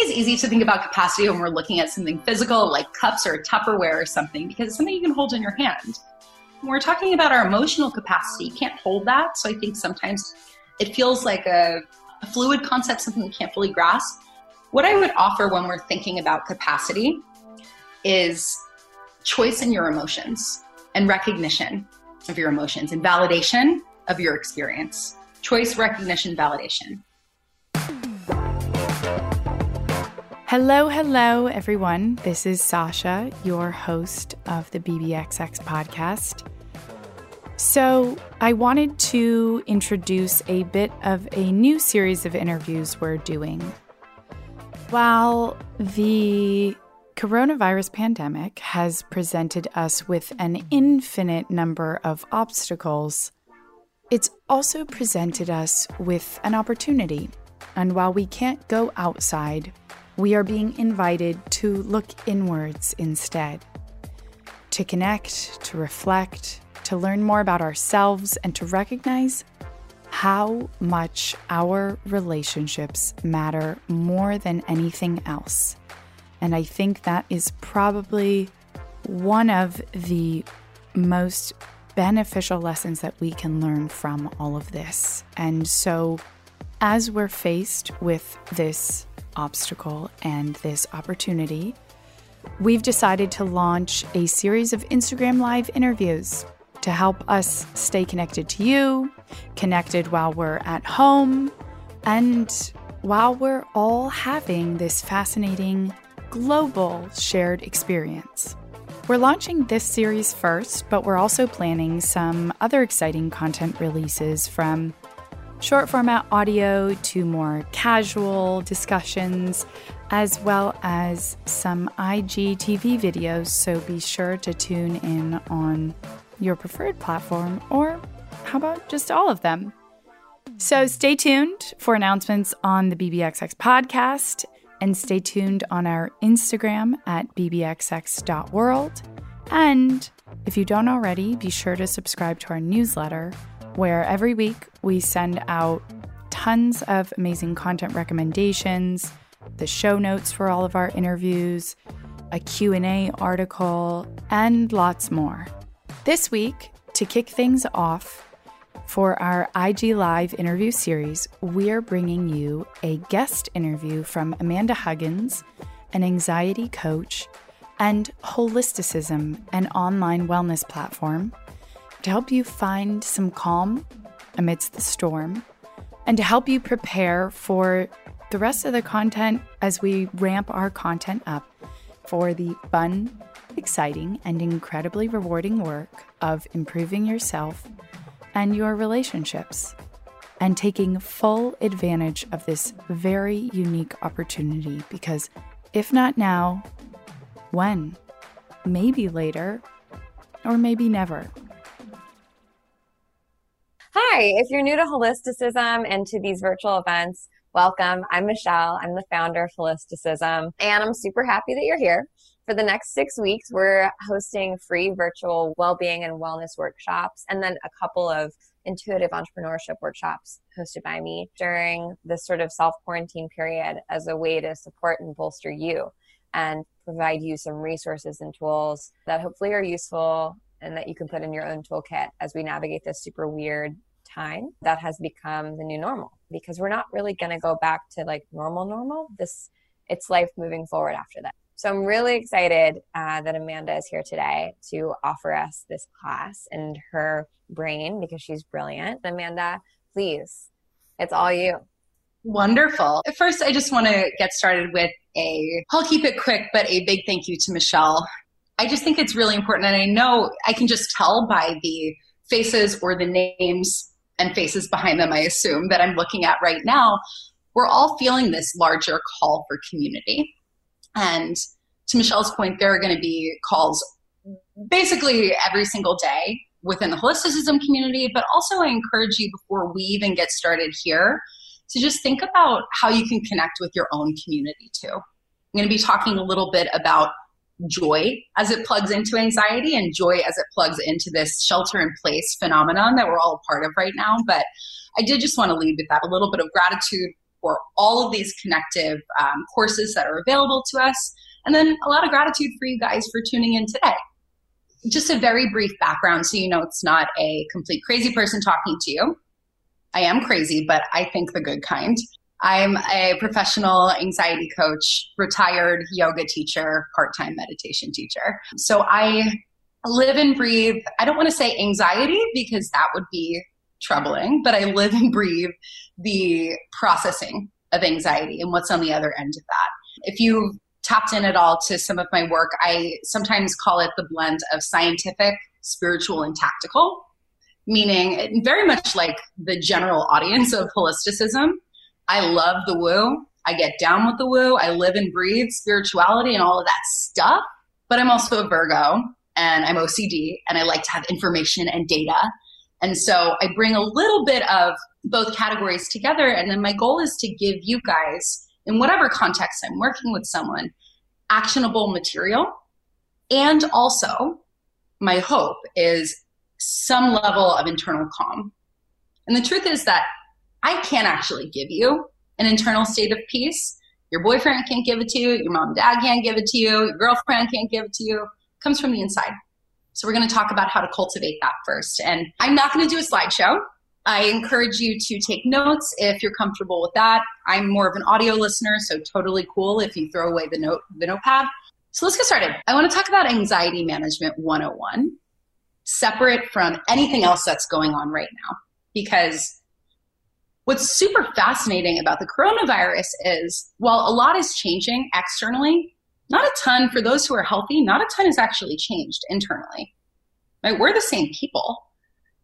it's easy to think about capacity when we're looking at something physical like cups or Tupperware or something because it's something you can hold in your hand. When we're talking about our emotional capacity, you can't hold that. So I think sometimes it feels like a, a fluid concept, something we can't fully grasp. What I would offer when we're thinking about capacity is choice in your emotions and recognition of your emotions and validation of your experience. Choice, recognition, validation. Hello, hello, everyone. This is Sasha, your host of the BBXX podcast. So, I wanted to introduce a bit of a new series of interviews we're doing. While the coronavirus pandemic has presented us with an infinite number of obstacles, it's also presented us with an opportunity. And while we can't go outside, we are being invited to look inwards instead, to connect, to reflect, to learn more about ourselves, and to recognize how much our relationships matter more than anything else. And I think that is probably one of the most beneficial lessons that we can learn from all of this. And so, as we're faced with this obstacle and this opportunity, we've decided to launch a series of Instagram Live interviews to help us stay connected to you, connected while we're at home, and while we're all having this fascinating global shared experience. We're launching this series first, but we're also planning some other exciting content releases from short format audio to more casual discussions, as well as some IGTV videos. So be sure to tune in on your preferred platform, or how about just all of them? So stay tuned for announcements on the BBXX podcast and stay tuned on our Instagram at bbxx.world. And if you don't already, be sure to subscribe to our newsletter where every week we send out tons of amazing content recommendations, the show notes for all of our interviews, a Q&A article, and lots more. This week, to kick things off, for our IG Live interview series, we are bringing you a guest interview from Amanda Huggins, an anxiety coach, and Holisticism, an online wellness platform to help you find some calm amidst the storm and to help you prepare for the rest of the content as we ramp our content up for the fun, exciting, and incredibly rewarding work of improving yourself and your relationships and taking full advantage of this very unique opportunity because if not now, when? Maybe later, or maybe never. Hi, if you're new to holisticism and to these virtual events, welcome. I'm Michelle. I'm the founder of Holisticism, and I'm super happy that you're here. For the next six weeks, we're hosting free virtual well-being and wellness workshops, and then a couple of intuitive entrepreneurship workshops hosted by me during this sort of self-quarantine period as a way to support and bolster you and provide you some resources and tools that hopefully are useful and that you can put in your own toolkit as we navigate this super weird time that has become the new normal. Because we're not really going to go back to like normal normal. This it's life moving forward after that. So i'm really excited uh, that amanda is here today to offer us this class and her brain because she's brilliant. Amanda please it's all you. Wonderful. First i just want to get started with a i'll keep it quick but a big thank you to michelle i just think it's really important and i know i can just tell by the faces or the names and faces behind them, I assume, that I'm looking at right now, we're all feeling this larger call for community. And to Michelle's point, there are going to be calls basically every single day within the holisticism community, but also I encourage you before we even get started here to just think about how you can connect with your own community too. I'm going to be talking a little bit about joy as it plugs into anxiety and joy as it plugs into this shelter in place phenomenon that we're all a part of right now. But I did just want to leave with that a little bit of gratitude for all of these connective um, courses that are available to us. And then a lot of gratitude for you guys for tuning in today. Just a very brief background so you know it's not a complete crazy person talking to you. I am crazy, but I think the good kind. I'm a professional anxiety coach, retired yoga teacher, part time meditation teacher. So I live and breathe, I don't want to say anxiety because that would be troubling, but I live and breathe the processing of anxiety and what's on the other end of that. If you've tapped in at all to some of my work, I sometimes call it the blend of scientific, spiritual, and tactical, meaning very much like the general audience of holisticism. I love the woo. I get down with the woo. I live and breathe spirituality and all of that stuff. But I'm also a Virgo and I'm OCD and I like to have information and data. And so I bring a little bit of both categories together. And then my goal is to give you guys, in whatever context I'm working with someone, actionable material. And also, my hope is some level of internal calm. And the truth is that I can't actually give you an internal state of peace. Your boyfriend can't give it to you. Your mom and dad can't give it to you. Your girlfriend can't give it to you. It comes from the inside. So we're going to talk about how to cultivate that first. And I'm not going to do a slideshow. I encourage you to take notes if you're comfortable with that. I'm more of an audio listener, so totally cool if you throw away the note the notepad. So let's get started. I want to talk about anxiety management 101, separate from anything else that's going on right now. Because what's super fascinating about the coronavirus is while a lot is changing externally, not a ton for those who are healthy, not a ton has actually changed internally. Right? We're the same people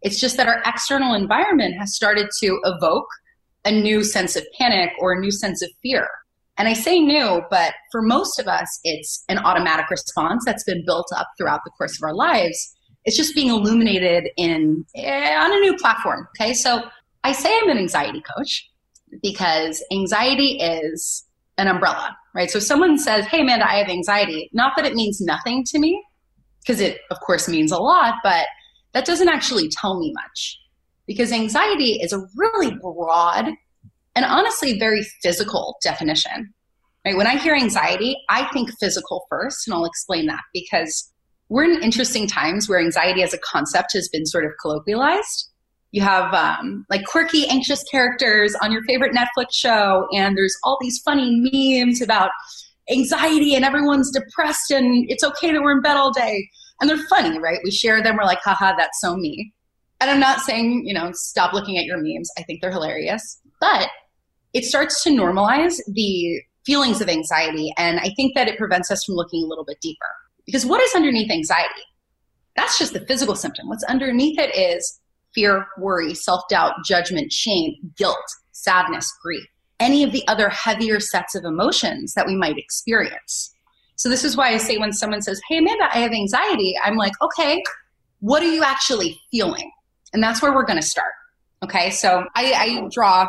it's just that our external environment has started to evoke a new sense of panic or a new sense of fear. And I say new, but for most of us, it's an automatic response that's been built up throughout the course of our lives. It's just being illuminated in eh, on a new platform. Okay, so I say I'm an anxiety coach because anxiety is an umbrella, right? So if someone says, "Hey, Amanda, I have anxiety," not that it means nothing to me, because it of course means a lot, but that doesn't actually tell me much because anxiety is a really broad and honestly very physical definition. Right? When I hear anxiety, I think physical first, and I'll explain that because we're in interesting times where anxiety as a concept has been sort of colloquialized. You have um, like quirky, anxious characters on your favorite Netflix show, and there's all these funny memes about anxiety, and everyone's depressed, and it's okay that we're in bed all day and they're funny, right? We share them. We're like, haha, that's so me. And I'm not saying, you know, stop looking at your memes. I think they're hilarious. But it starts to normalize the feelings of anxiety. And I think that it prevents us from looking a little bit deeper. Because what is underneath anxiety? That's just the physical symptom. What's underneath it is fear, worry, self doubt, judgment, shame, guilt, sadness, grief, any of the other heavier sets of emotions that we might experience. So this is why I say when someone says, Hey, Amanda, I have anxiety, I'm like, okay, what are you actually feeling? And that's where we're going to start. Okay. So I, I draw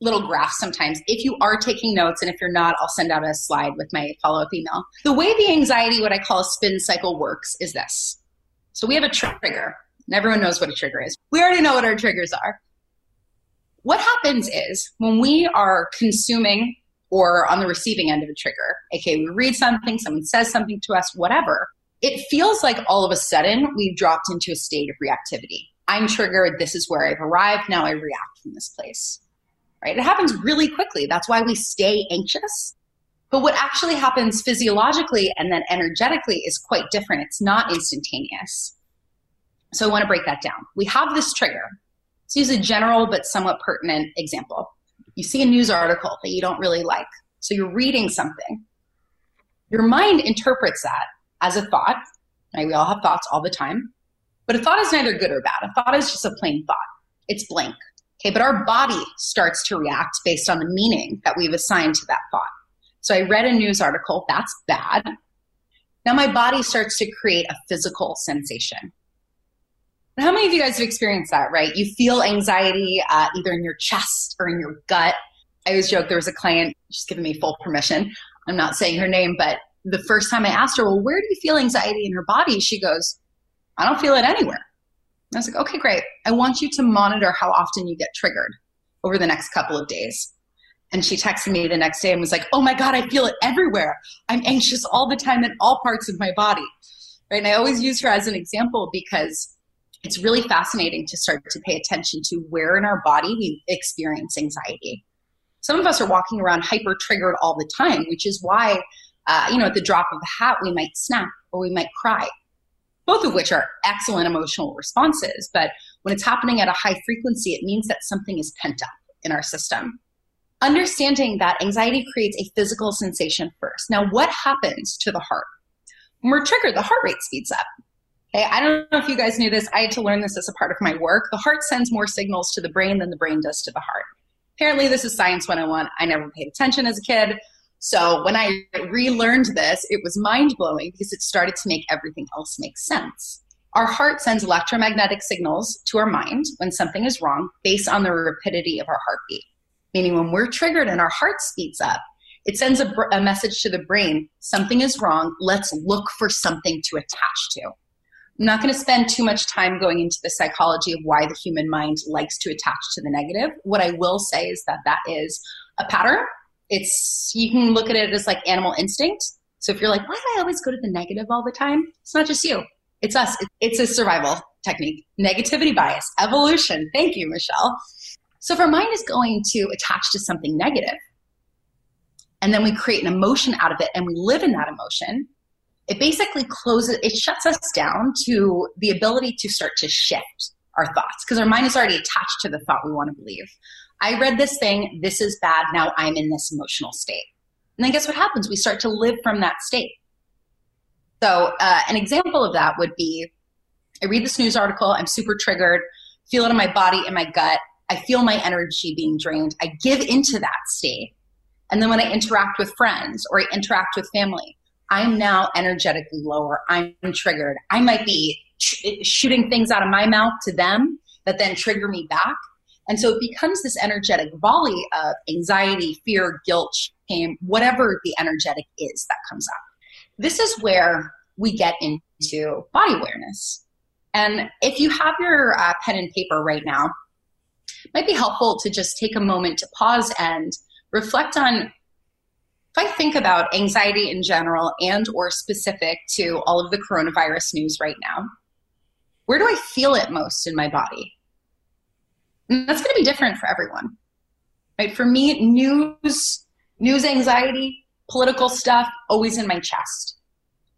little graphs sometimes. If you are taking notes, and if you're not, I'll send out a slide with my follow up email. The way the anxiety, what I call a spin cycle, works is this. So we have a trigger, and everyone knows what a trigger is. We already know what our triggers are. What happens is when we are consuming or on the receiving end of a trigger. Okay, we read something, someone says something to us, whatever. It feels like all of a sudden we've dropped into a state of reactivity. I'm triggered. This is where I've arrived. Now I react from this place. Right? It happens really quickly. That's why we stay anxious. But what actually happens physiologically and then energetically is quite different. It's not instantaneous. So I want to break that down. We have this trigger. Let's use a general but somewhat pertinent example you see a news article that you don't really like. So you're reading something. Your mind interprets that as a thought. Right? We all have thoughts all the time. But a thought is neither good or bad. A thought is just a plain thought. It's blank. Okay, but our body starts to react based on the meaning that we've assigned to that thought. So I read a news article, that's bad. Now my body starts to create a physical sensation. How many of you guys have experienced that, right? You feel anxiety uh, either in your chest or in your gut. I always joke there was a client, she's giving me full permission. I'm not saying her name, but the first time I asked her, well, where do you feel anxiety in your body? She goes, I don't feel it anywhere. I was like, okay, great. I want you to monitor how often you get triggered over the next couple of days. And she texted me the next day and was like, oh my God, I feel it everywhere. I'm anxious all the time in all parts of my body. Right. And I always use her as an example because it's really fascinating to start to pay attention to where in our body we experience anxiety. Some of us are walking around hyper triggered all the time, which is why, uh, you know, at the drop of a hat, we might snap or we might cry, both of which are excellent emotional responses. But when it's happening at a high frequency, it means that something is pent up in our system. Understanding that anxiety creates a physical sensation first. Now, what happens to the heart? When we're triggered, the heart rate speeds up. Okay, I don't know if you guys knew this. I had to learn this as a part of my work. The heart sends more signals to the brain than the brain does to the heart. Apparently, this is science 101. I never paid attention as a kid. So when I relearned this, it was mind blowing because it started to make everything else make sense. Our heart sends electromagnetic signals to our mind when something is wrong based on the rapidity of our heartbeat. Meaning, when we're triggered and our heart speeds up, it sends a, a message to the brain something is wrong. Let's look for something to attach to. I'm not going to spend too much time going into the psychology of why the human mind likes to attach to the negative. What I will say is that that is a pattern. It's you can look at it as like animal instinct. So if you're like, why do I always go to the negative all the time? It's not just you. It's us. It's a survival technique. Negativity bias, evolution. Thank you, Michelle. So if our mind is going to attach to something negative, and then we create an emotion out of it and we live in that emotion, it basically closes, it shuts us down to the ability to start to shift our thoughts because our mind is already attached to the thought we want to believe. I read this thing, this is bad, now I'm in this emotional state. And then guess what happens? We start to live from that state. So, uh, an example of that would be I read this news article, I'm super triggered, feel it in my body, in my gut. I feel my energy being drained. I give into that state. And then when I interact with friends or I interact with family, I'm now energetically lower. I'm triggered. I might be sh- shooting things out of my mouth to them that then trigger me back. And so it becomes this energetic volley of anxiety, fear, guilt, shame, whatever the energetic is that comes up. This is where we get into body awareness. And if you have your uh, pen and paper right now, might be helpful to just take a moment to pause and reflect on if I think about anxiety in general and or specific to all of the coronavirus news right now, where do I feel it most in my body? And that's going to be different for everyone. Right? For me, news, news anxiety, political stuff, always in my chest.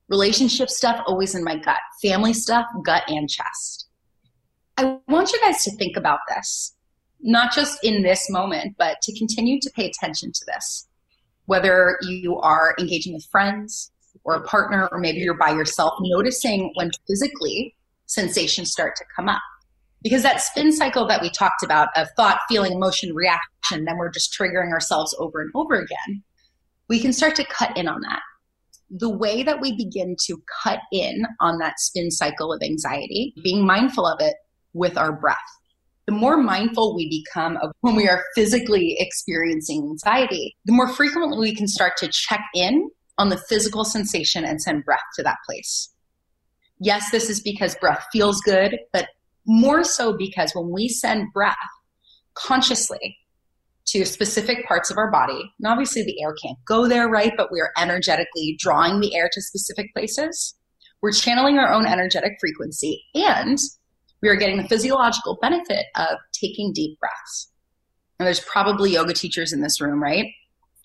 Relationship stuff, always in my gut. Family stuff, gut and chest. I want you guys to think about this, not just in this moment, but to continue to pay attention to this whether you are engaging with friends or a partner, or maybe you're by yourself, noticing when physically sensations start to come up. Because that spin cycle that we talked about of thought, feeling, emotion, reaction, then we're just triggering ourselves over and over again, we can start to cut in on that. The way that we begin to cut in on that spin cycle of anxiety, being mindful of it with our breath the more mindful we become of when we are physically experiencing anxiety, the more frequently we can start to check in on the physical sensation and send breath to that place. Yes, this is because breath feels good, but more so because when we send breath consciously to specific parts of our body, and obviously the air can't go there, right? But we are energetically drawing the air to specific places. We're channeling our own energetic frequency and we are getting the physiological benefit of taking deep breaths. And there's probably yoga teachers in this room, right?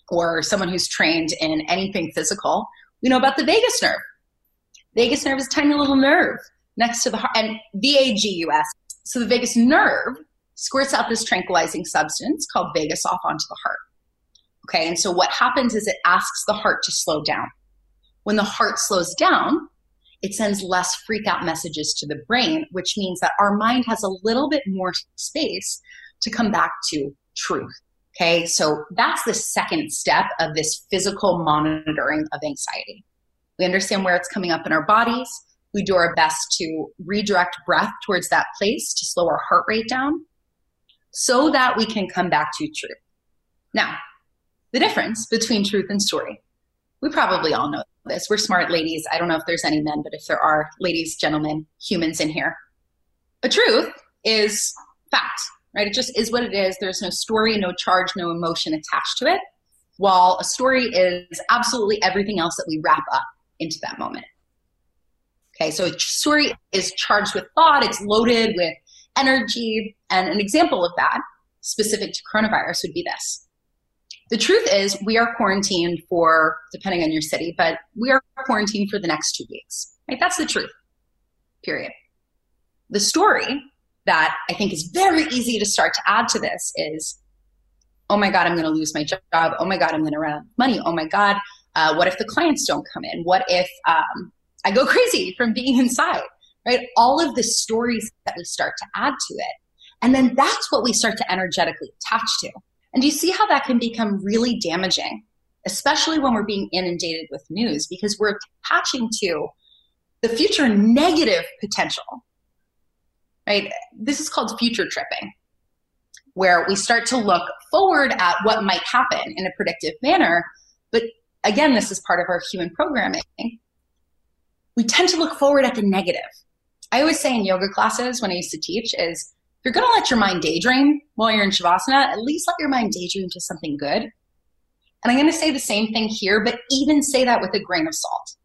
Or someone who's trained in anything physical. We know about the vagus nerve. Vagus nerve is a tiny little nerve next to the heart, and VAGUS. So the vagus nerve squirts out this tranquilizing substance called Vagusstoff onto the heart. Okay, and so what happens is it asks the heart to slow down. When the heart slows down, it sends less freak out messages to the brain, which means that our mind has a little bit more space to come back to truth. Okay, so that's the second step of this physical monitoring of anxiety. We understand where it's coming up in our bodies. We do our best to redirect breath towards that place to slow our heart rate down so that we can come back to truth. Now, the difference between truth and story. We probably all know this. We're smart ladies. I don't know if there's any men, but if there are ladies, gentlemen, humans in here, a truth is fact, right? It just is what it is. There's no story, no charge, no emotion attached to it. While a story is absolutely everything else that we wrap up into that moment. Okay, so a story is charged with thought, it's loaded with energy. And an example of that, specific to coronavirus, would be this. The truth is, we are quarantined for, depending on your city, but we are quarantined for the next two weeks. Right? That's the truth, period. The story that I think is very easy to start to add to this is oh my God, I'm going to lose my job. Oh my God, I'm going to run out of money. Oh my God, uh, what if the clients don't come in? What if um, I go crazy from being inside? Right? All of the stories that we start to add to it. And then that's what we start to energetically attach to. And do you see how that can become really damaging, especially when we're being inundated with news because we're attaching to the future negative potential right? This is called future tripping, where we start to look forward at what might happen in a predictive manner. But again, this is part of our human programming. We tend to look forward at the negative. I always say in yoga classes when I used to teach is you're going to let your mind daydream while you're in Shavasana, at least let your mind daydream to something good. And I'm going to say the same thing here, but even say that with a grain of salt.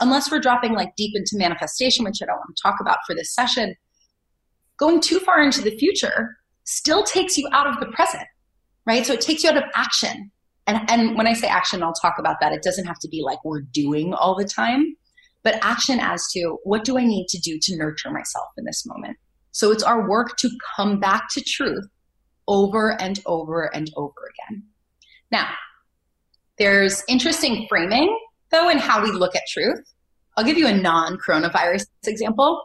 Unless we're dropping like deep into manifestation, which I don't want to talk about for this session, going too far into the future still takes you out of the present, right? So it takes you out of action. And, and when I say action, I'll talk about that. It doesn't have to be like we're doing all the time, but action as to what do I need to do to nurture myself in this moment? So it's our work to come back to truth over and over and over again. Now, there's interesting framing though in how we look at truth. I'll give you a non coronavirus example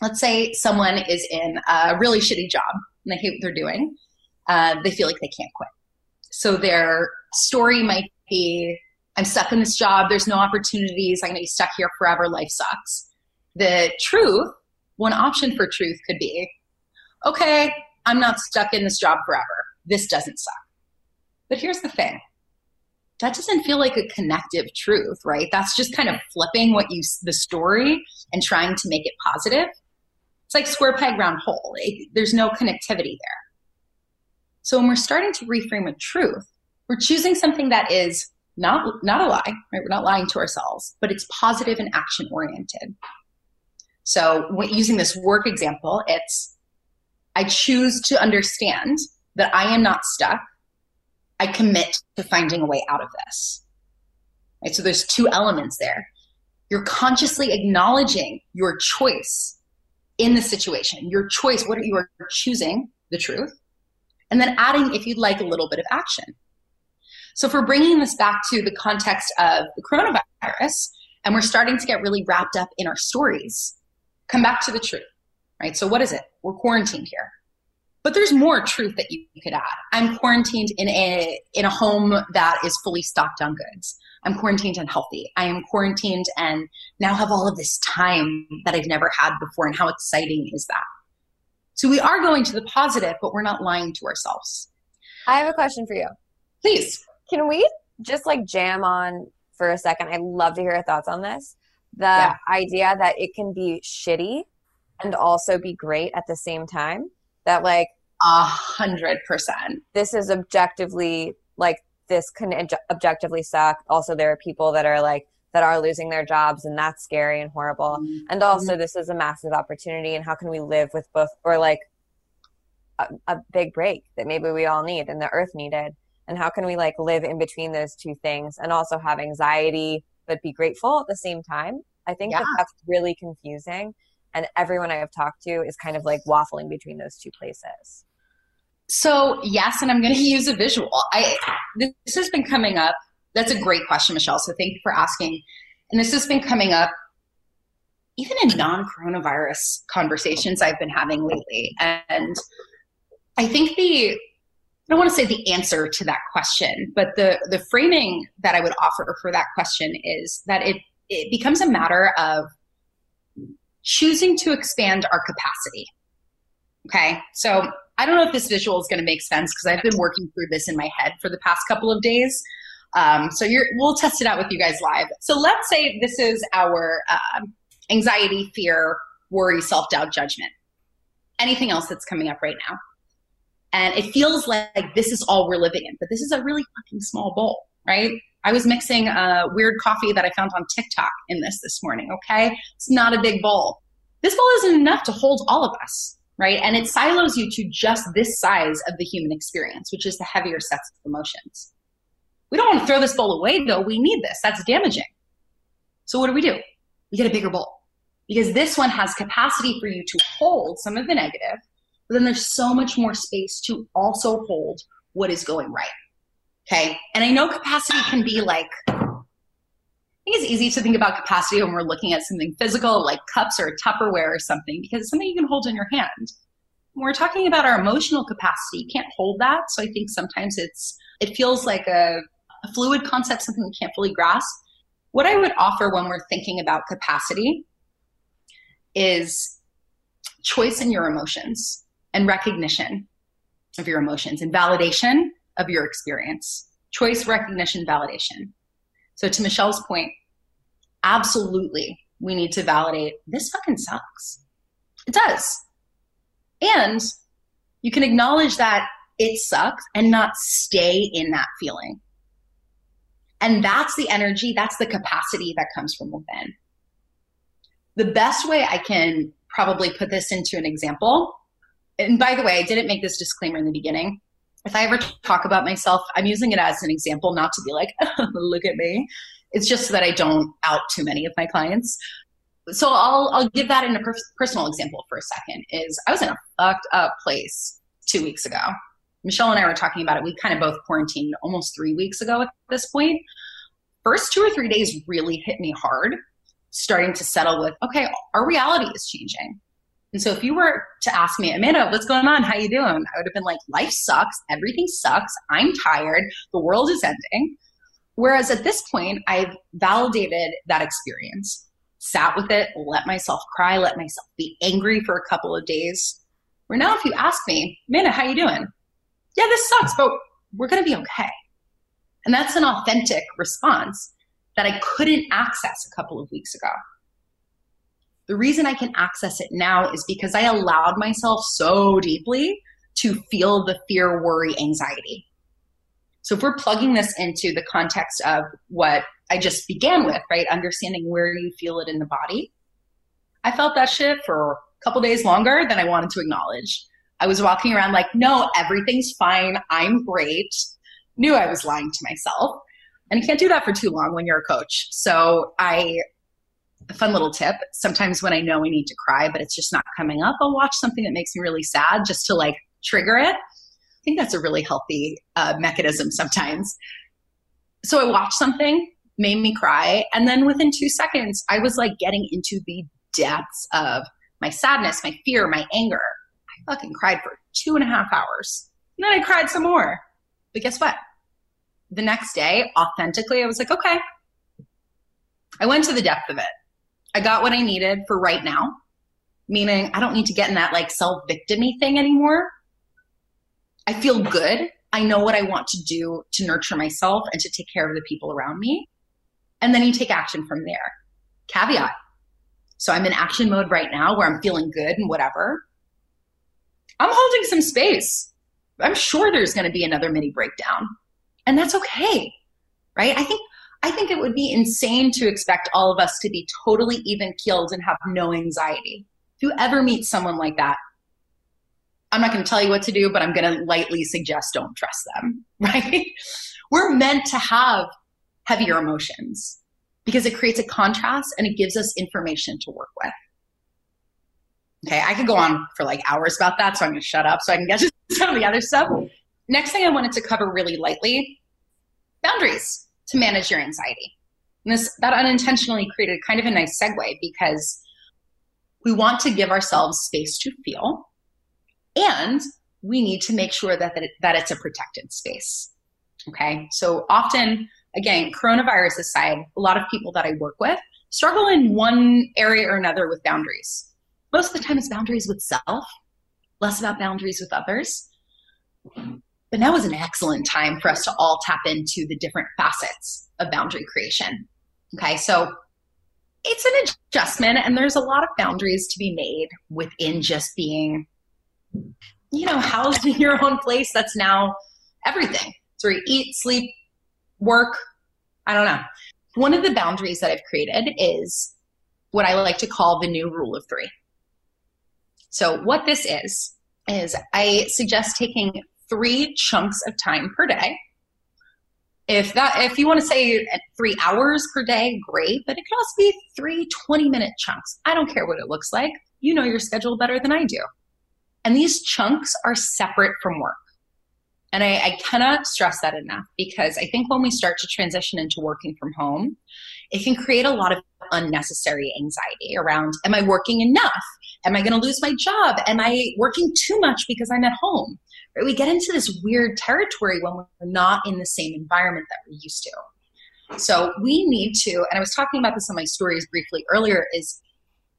let's say someone is in a really shitty job and they hate what they're doing. Uh, they feel like they can't quit. So their story might be I'm stuck in this job, there's no opportunities, I'm going to be stuck here forever, life sucks. The truth, one option for truth could be okay, I'm not stuck in this job forever. This doesn't suck. But here's the thing that doesn't feel like a connective truth, right? That's just kind of flipping what you the story and trying to make it positive. It's like square peg round hole. It, there's no connectivity there. So when we're starting to reframe a truth, we're choosing something that is not not a lie, right? We're not lying to ourselves, but it's positive and action oriented. So using this work example, it's I choose to understand that I am not stuck. I commit to finding a way out of this. Right? So there's two elements there. You're consciously acknowledging your choice in the situation, your choice, what you are choosing, the truth, and then adding, if you'd like, a little bit of action. So, for bringing this back to the context of the coronavirus, and we're starting to get really wrapped up in our stories, come back to the truth, right? So, what is it? We're quarantined here. But there's more truth that you, could add. I'm quarantined in a in a home that is fully stocked on goods. I'm quarantined and healthy. I am quarantined and now have all of this time that I've never had before. And how exciting is that? So we are going to the positive, but we're not lying to ourselves. I have a question for you. Please. Can we just like jam on for a second? I'd love to hear your thoughts on this. The yeah. idea that it can be shitty and also be great at the same time. That like a hundred percent. This is objectively like this can objectively suck. Also, there are people that are like, that are losing their jobs and that's scary and horrible. Mm-hmm. And also, this is a massive opportunity. And how can we live with both, or like a, a big break that maybe we all need and the earth needed? And how can we like live in between those two things and also have anxiety but be grateful at the same time? I think yeah. that that's really confusing. And everyone I have talked to is kind of like waffling between those two places. So yes, and I'm going to use a visual. I this has been coming up. That's a great question, Michelle. So thank you for asking. And this has been coming up even in non-coronavirus conversations I've been having lately. And I think the I don't want to say the answer to that question, but the the framing that I would offer for that question is that it it becomes a matter of choosing to expand our capacity. Okay. So I don't know if this visual is going to make sense because I've been working through this in my head for the past couple of days. Um, so we'll test it out with you guys live. So let's say this is our uh, anxiety, fear, worry, self doubt, judgment. Anything else that's coming up right now? And it feels like, like this is all we're living in, but this is a really fucking small bowl, right? I was mixing a weird coffee that I found on TikTok in this this morning, okay? It's not a big bowl. This bowl isn't enough to hold all of us, right? And it silos you to just this size of the human experience, which is the heavier sets of emotions. We don't want to throw this bowl away though. We need this. That's damaging. So what do we do? We get a bigger bowl because this one has capacity for you to hold some of the negative, but then there's so much more space to also hold what is going right. Okay. And I know capacity can be like, I think it's easy to think about capacity when we're looking at something physical like cups or Tupperware or something because it's something you can hold in your hand. When we're talking about our emotional capacity, you can't hold that. So I think sometimes it's, it feels like a, a fluid concept, something we can't fully grasp. What I would offer when we're thinking about capacity is choice in your emotions and recognition of your emotions and validation of your experience. Choice, recognition, validation. So to Michelle's point, absolutely we need to validate this fucking sucks. It does. And you can acknowledge that it sucks and not stay in that feeling. And that's the energy, that's the capacity that comes from within. The best way I can probably put this into an example, and by the way, I didn't make this disclaimer in the beginning if I ever talk about myself, I'm using it as an example, not to be like, look at me. It's just so that I don't out too many of my clients. So I'll I'll give that in a per- personal example for a second. Is I was in a fucked up place two weeks ago. Michelle and I were talking about it. We kind of both quarantined almost three weeks ago at this point. First two or three days really hit me hard, starting to settle with, okay, our reality is changing. And so if you were to ask me, Amanda, what's going on? How you doing? I would have been like, life sucks. Everything sucks. I'm tired. The world is ending. Whereas at this point, I've validated that experience, sat with it, let myself cry, let myself be angry for a couple of days. Where now if you ask me, Amanda, how you doing? Yeah, this sucks, but we're going to be okay. And that's an authentic response that I couldn't access a couple of weeks ago. The reason I can access it now is because I allowed myself so deeply to feel the fear, worry, anxiety. So if we're plugging this into the context of what I just began with, right? Understanding where you feel it in the body. I felt that shit for a couple days longer than I wanted to acknowledge. I was walking around like, no, everything's fine. I'm great. Knew I was lying to myself. And you can't do that for too long when you're a coach. So I a fun little tip. Sometimes when I know I need to cry, but it's just not coming up, I'll watch something that makes me really sad just to like trigger it. I think that's a really healthy uh, mechanism sometimes. So I watched something, made me cry, and then within two seconds, I was like getting into the depths of my sadness, my fear, my anger. I fucking cried for two and a half hours. And then I cried some more. But guess what? The next day, authentically, I was like, okay. I went to the depth of it. I got what I needed for right now, meaning I don't need to get in that like self victimy thing anymore. I feel good. I know what I want to do to nurture myself and to take care of the people around me. And then you take action from there. Caveat. So I'm in action mode right now where I'm feeling good and whatever. I'm holding some space. I'm sure there's going to be another mini breakdown. And that's okay. Right? I think I think it would be insane to expect all of us to be totally even keeled and have no anxiety. If you ever meet someone like that, I'm not going to tell you what to do, but I'm going to lightly suggest don't trust them, right? We're meant to have heavier emotions because it creates a contrast and it gives us information to work with. Okay, I could go on for like hours about that, so I'm going to shut up so I can get to some of the other stuff. Next thing I wanted to cover really lightly boundaries to manage your anxiety. And this that unintentionally created kind of a nice segue because we want to give ourselves space to feel and we need to make sure that, that, it, that it's a protected space. Okay. So often, again, coronavirus aside, a lot of people that I work with struggle in one area or another with boundaries. Most of the time, it's boundaries with self, less about boundaries with others. But now is an excellent time for us to all tap into the different facets of boundary creation. Okay, so it's an adjustment, and there's a lot of boundaries to be made within just being you know, housed in your own place that's now everything. Where you eat, sleep, work. I don't know. One of the boundaries that I've created is what I like to call the new rule of three. So, what this is, is I suggest taking three chunks of time per day. If that, if you want to say three hours per day, great, but it could also be three 20 minute chunks. I don't care what it looks like. You know your schedule better than I do. And these chunks are separate from work. And I, I, cannot stress that enough because I think when we start to transition into working from home, it can create a lot of unnecessary anxiety around Am I working enough? Am I going to lose my job? Am I working too much because I'm at home? Right? We get into this weird territory when we're not in the same environment that we're used to. So we need to, and I was talking about this in my stories briefly earlier, is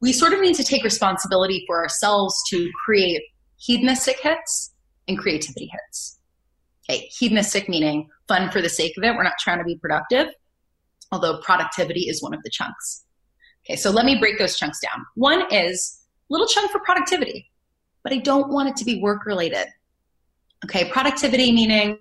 we sort of need to take responsibility for ourselves to create hedonistic hits and creativity hits Okay, hedonistic meaning fun for the sake of it. We're not trying to be productive, although productivity is one of the chunks. Okay, so let me break those chunks down. One is little chunk for productivity, but I don't want it to be work related. Okay, productivity meaning,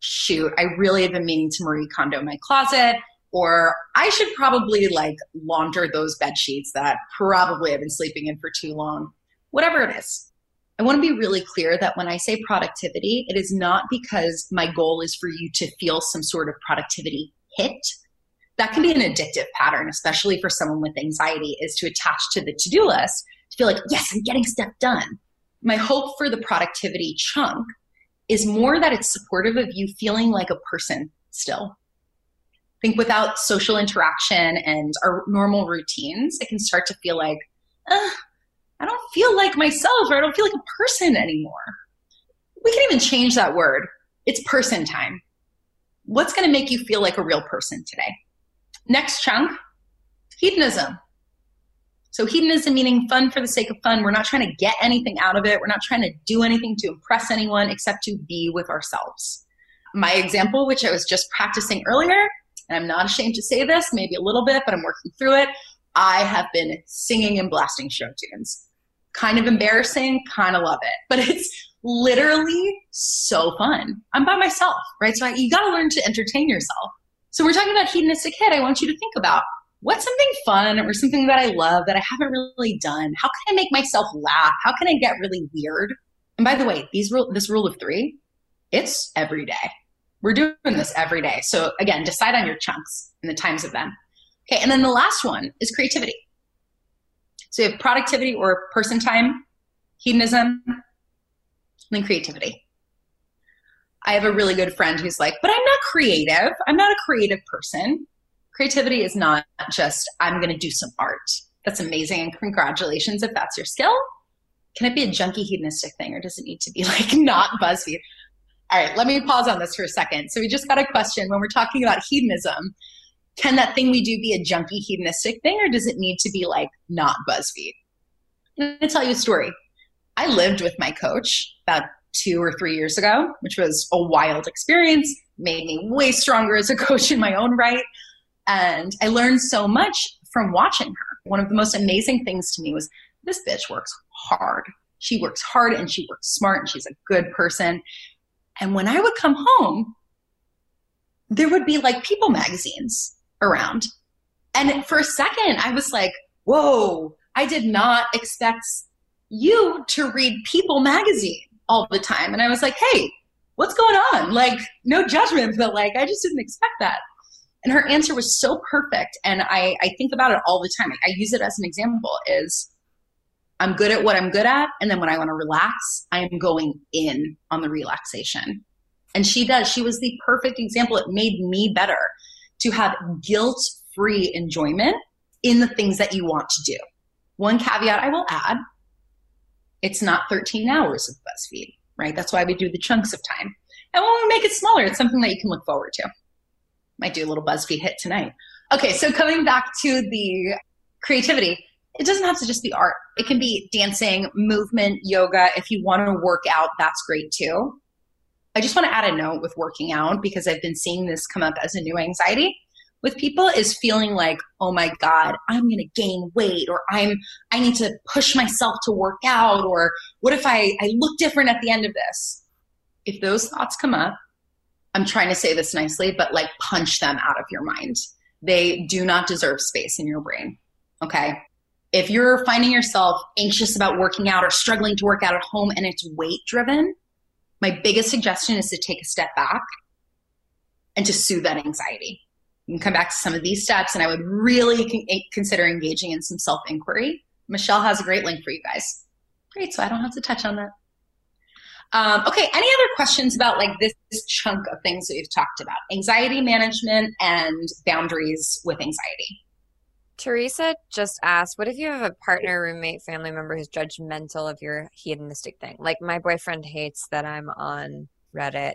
shoot, I really have been meaning to Marie Kondo my closet, or I should probably like launder those bed sheets that probably I've been sleeping in for too long. Whatever it is. I want to be really clear that when I say productivity, it is not because my goal is for you to feel some sort of productivity hit. That can be an addictive pattern, especially for someone with anxiety, is to attach to the to do list to feel like, yes, I'm getting stuff done. My hope for the productivity chunk is more that it's supportive of you feeling like a person still. I think without social interaction and our normal routines, it can start to feel like, I don't feel like myself or I don't feel like a person anymore. We can even change that word. It's person time. What's going to make you feel like a real person today? Next chunk hedonism. So, hedonism meaning fun for the sake of fun. We're not trying to get anything out of it. We're not trying to do anything to impress anyone except to be with ourselves. My example, which I was just practicing earlier, and I'm not ashamed to say this, maybe a little bit, but I'm working through it. I have been singing and blasting show tunes kind of embarrassing, kind of love it. But it's literally so fun. I'm by myself, right? So I, you got to learn to entertain yourself. So we're talking about hedonistic hit. I want you to think about what's something fun or something that I love that I haven't really done. How can I make myself laugh? How can I get really weird? And by the way, these rule, this rule of three, it's every day. We're doing this every day. So again, decide on your chunks and the times of them. Okay, and then the last one is creativity. So you have productivity or person time, hedonism, and then creativity. I have a really good friend who's like, but I'm not creative. I'm not a creative person. Creativity is not just, I'm going to do some art. That's amazing. And congratulations if that's your skill. Can it be a junky hedonistic thing or does it need to be like not BuzzFeed? All right, let me pause on this for a second. So we just got a question when we're talking about hedonism can that thing we do be a junky hedonistic thing or does it need to be like not BuzzFeed? I'm going to tell you a story. I lived with my coach about two or three years ago, which was a wild experience, made me way stronger as a coach in my own right. And I learned so much from watching her. One of the most amazing things to me was this bitch works hard. She works hard and she works smart and she's a good person. And when I would come home, there would be like people magazines around. And for a second, I was like, whoa, I did not expect you to read People magazine all the time. And I was like, hey, what's going on? Like, no judgment, but like, I just didn't expect that. And her answer was so perfect. And I, I think about it all the time. I use it as an example is I'm good at what I'm good at. And then when I want to relax, I am going in on the relaxation. And she does. She was the perfect example. It made me better to have guilt free enjoyment in the things that you want to do. One caveat I will add it's not 13 hours of BuzzFeed, right? That's why we do the chunks of time. And when we make it smaller, it's something that you can look forward to. Might do a little BuzzFeed hit tonight. Okay, so coming back to the creativity, it doesn't have to just be art. It can be dancing, movement, yoga. If you want to work out, that's great too. I just want to add a note with working out because I've been seeing this come up as a new anxiety. with people is feeling like, oh my God, I'm to gain weight or I'm, I need to push myself to work out or what if I, I look different at the end of this? If those thoughts come up, I'm trying to say this nicely, but like punch them out of your mind. They do not deserve space in your brain. Okay. If you're finding yourself anxious about working out or struggling to work out at home and it's weight driven, my biggest suggestion is to take a step back and to soothe that anxiety. You can come back to some of these steps, and I would really con- eh, consider engaging in some self inquiry. Michelle has a great link for you guys. Great, so I don't have to touch on that. Um, okay, any other questions about like this, this chunk of things that we've talked about? Anxiety management and boundaries with anxiety. Teresa just asked, what if you have a partner, roommate, family member who's judgmental of your hedonistic thing? Like my boyfriend hates that I'm on Reddit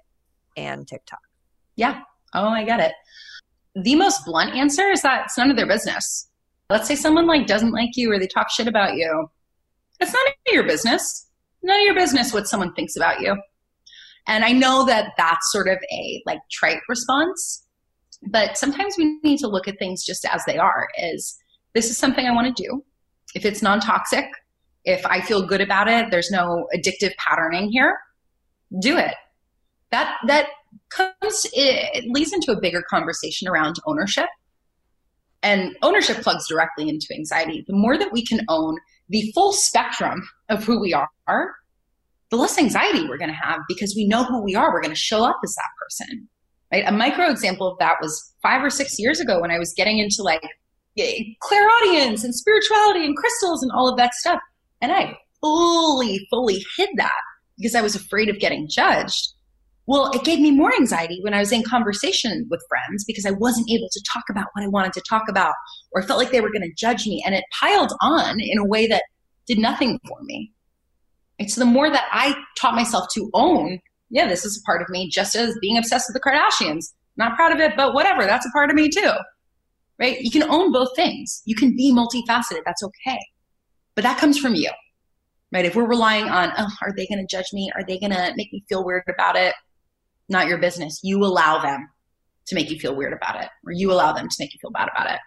and TikTok. Yeah. Oh, I get it. The most blunt answer is that it's none of their business. Let's say someone like doesn't like you or they talk shit about you. It's none of your business. None of your business what someone thinks about you. And I know that that's sort of a like trite response, but sometimes we need to look at things just as they are. Is this is something I want to do? If it's non-toxic, if I feel good about it, there's no addictive patterning here, do it. That that comes it leads into a bigger conversation around ownership and ownership plugs directly into anxiety the more that we can own the full spectrum of who we are the less anxiety we're going to have because we know who we are. We're going to show up as that person right? A micro example of that was five or six years ago when i was getting into like clairaudience and spirituality and crystals and all of that stuff. And i fully fully hid that because i was afraid of getting judged well, it gave me more anxiety when I was in conversation with friends because I wasn't able to talk about what I wanted to talk about or felt like they were going to judge me. And it piled on in a way that did nothing for me. And so the more that I taught myself to own, yeah, this is a part of me, just as being obsessed with the Kardashians. Not proud of it, but whatever, that's a part of me too. Right? You can own both things. You can be multifaceted. That's okay. But that comes from you. Right? If we're relying on, oh, are they going to judge me? Are they going to make me feel weird about it? Not your business. You allow them to make you feel weird about it, or you allow them to make you feel bad about it.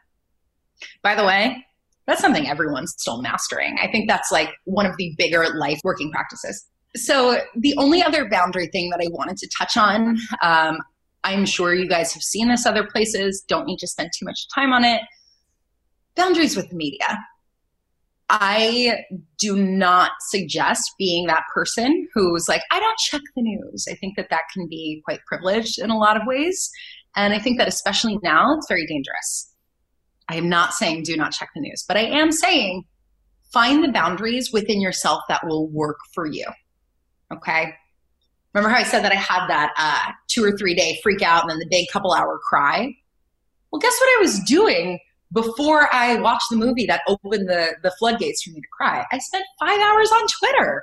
By the way, that's something everyone's still mastering. I think that's like one of the bigger life working practices. So, the only other boundary thing that I wanted to touch on, um, I'm sure you guys have seen this other places, don't need to spend too much time on it. Boundaries with the media. I do not suggest being that person who's like, I don't check the news. I think that that can be quite privileged in a lot of ways. And I think that especially now, it's very dangerous. I am not saying do not check the news, but I am saying find the boundaries within yourself that will work for you. Okay. Remember how I said that I had that uh, two or three day freak out and then the big couple hour cry? Well, guess what I was doing before I watched the movie that opened the, the floodgates for me to cry, I spent five hours on Twitter.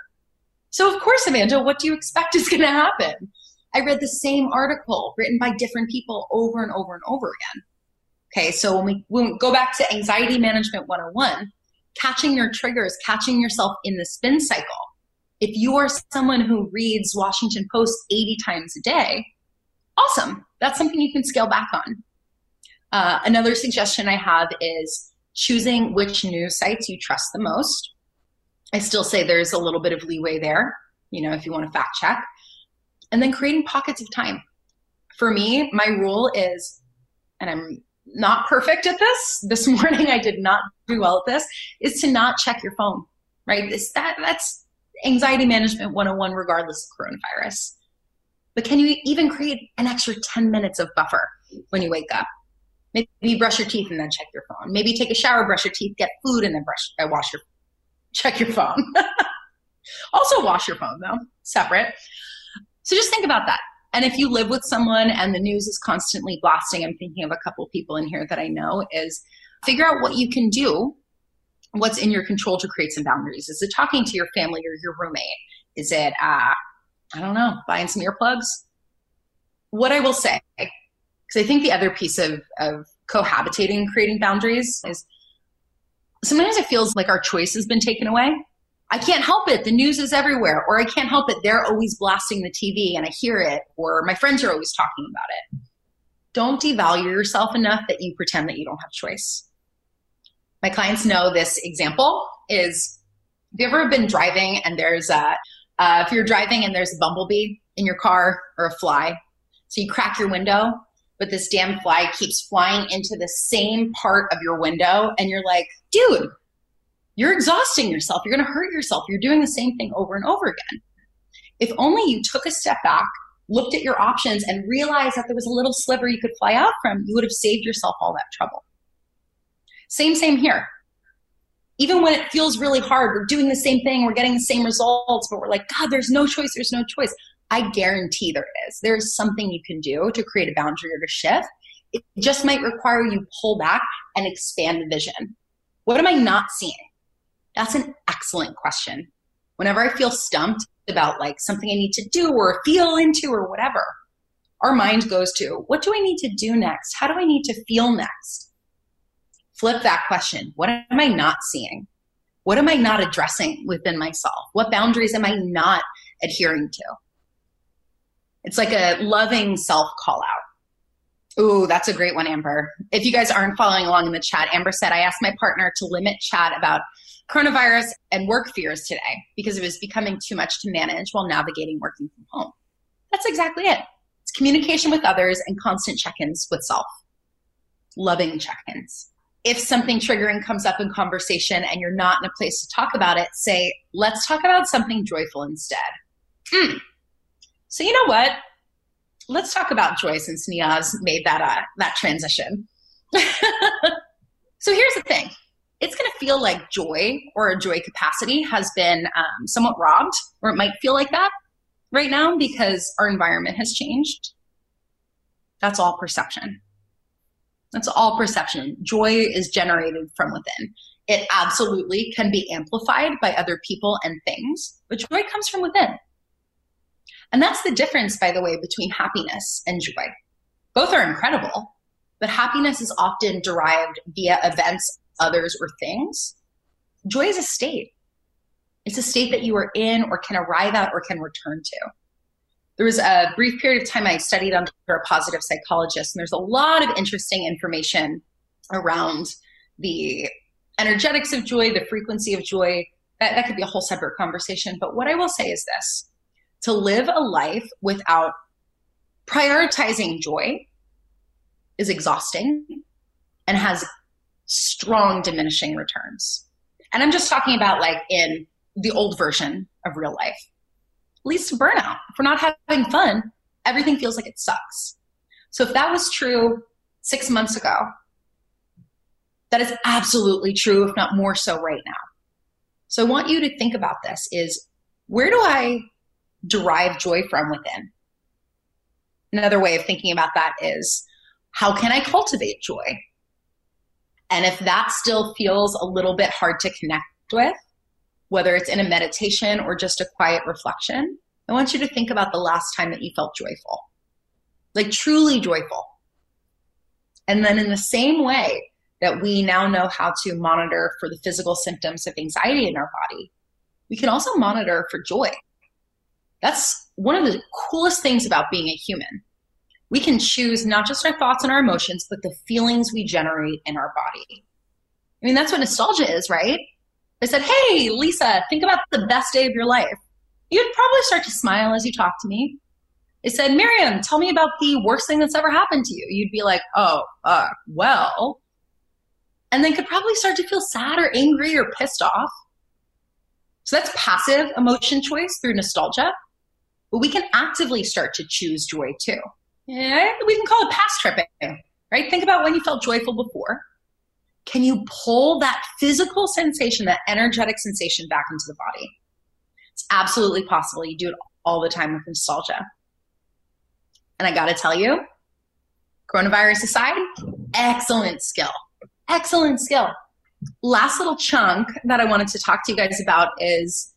So, of course, Amanda, what do you expect is going to happen? I read the same article written by different people over and over and over again. Okay, so when we, when we go back to anxiety management 101, catching your triggers, catching yourself in the spin cycle. If you are someone who reads Washington Post 80 times a day, awesome. That's something you can scale back on. Uh, another suggestion I have is choosing which news sites you trust the most. I still say there's a little bit of leeway there, you know, if you want to fact check. And then creating pockets of time. For me, my rule is, and I'm not perfect at this. This morning I did not do well at this, is to not check your phone, right? This, that, that's anxiety management 101 regardless of coronavirus. But can you even create an extra 10 minutes of buffer when you wake up? Maybe brush your teeth and then check your phone. Maybe take a shower, brush your teeth, get food, and then brush, uh, wash your, check your phone. also wash your phone though, separate. So just think about that. And if you live with someone and the news is constantly blasting, I'm thinking of a couple people in here that I know, is figure out what you can do, what's in your control to create some boundaries. Is it talking to your family or your roommate? Is it, uh, I don't know, buying some earplugs? What I will say because I think the other piece of, of cohabitating and creating boundaries is sometimes it feels like our choice has been taken away. I can't help it. The news is everywhere. Or I can't help it. They're always blasting the TV and I hear it. Or my friends are always talking about it. don't devalue yourself enough that you pretend that you don't have choice. My clients know this example is have you ever been driving and there's a, uh, if you're driving and there's a bumblebee in your car or a fly, so you crack your window, but this damn fly keeps flying into the same part of your window, and you're like, dude, you're exhausting yourself. You're going to hurt yourself. You're doing the same thing over and over again. If only you took a step back, looked at your options, and realized that there was a little sliver you could fly out from, you would have saved yourself all that trouble. Same, same here even when it feels really hard, we're doing the same thing, we're getting the same results, but we're like, God, there's no choice, there's no choice. I guarantee there is. There is something you can do to create a boundary or to shift. It just might require you pull back and expand the vision. What am I not seeing? That's an excellent question. Whenever I feel stumped about like something I need to do or feel into or whatever, our mind goes to, what do I need to do next? How do I need to feel next? flip that question. What am I not seeing? What am I not addressing within myself? What boundaries am I not adhering to? It's like a loving self call out. Ooh, that's a great one, Amber. If you guys aren't following along in the chat, Amber said, I asked my partner to limit chat about coronavirus and work fears today because it was becoming too much to manage while navigating working from home. That's exactly it. It's communication with others and constant check ins with self. Loving check ins if something triggering comes up in conversation and you're not in a place to talk about it, say, let's talk about something joyful instead. Mm. So you know what? Let's talk about joy since Niaz made that uh, that transition. so here's the thing. It's going to feel like joy or a joy capacity has been um, somewhat robbed, or it might feel like that right now because our environment has changed. That's all perception. That's all perception. Joy is generated from within. It absolutely can be amplified by other people and things, but joy comes from within. And that's the difference, by the way, between happiness and joy. Both are incredible, but happiness is often derived via events, others, or things. Joy is a state. It's a state that you are in or can arrive at or can return to there was a brief period of time I studied under a positive psychologist, and there's a lot of interesting information around the energetics of joy, the frequency of joy. That, that could be a whole separate conversation. But what I will say is this to live a life without prioritizing joy is exhausting and has strong diminishing returns. And I'm just talking about like in the old version of real life leads to burnout. If we're not having fun, everything feels like it sucks. So if that was true six months ago, that is absolutely true, if not more so right now. So I want you to think about this is where do I derive joy from within? Another way of thinking about that is how can I cultivate joy? And if that still feels a little bit hard to connect with, whether it's in a meditation or just a quiet reflection, I want you to think about the last time that you felt joyful, like truly joyful. And then, in the same way that we now know how to monitor for the physical symptoms of anxiety in our body, we can also monitor for joy. That's one of the coolest things about being a human. We can choose not just our thoughts and our emotions, but the feelings we generate in our body. I mean, that's what nostalgia is, right? I said, Hey, Lisa, think about the best day of your life. You'd probably start to smile as you talk to me. I said, Miriam, tell me about the worst thing that's ever happened to you. You'd be like, Oh, uh, well. And then could probably start to feel sad or angry or pissed off. So that's passive emotion choice through nostalgia. But we can actively start to choose joy too. Yeah, we can call it past tripping, right? Think about when you felt joyful before can you pull that physical sensation, that energetic sensation back into the body? It's absolutely possible. You do it all the time with nostalgia. And I got to tell you, coronavirus aside, excellent skill. Excellent skill. Last little chunk that I wanted to talk to you guys about is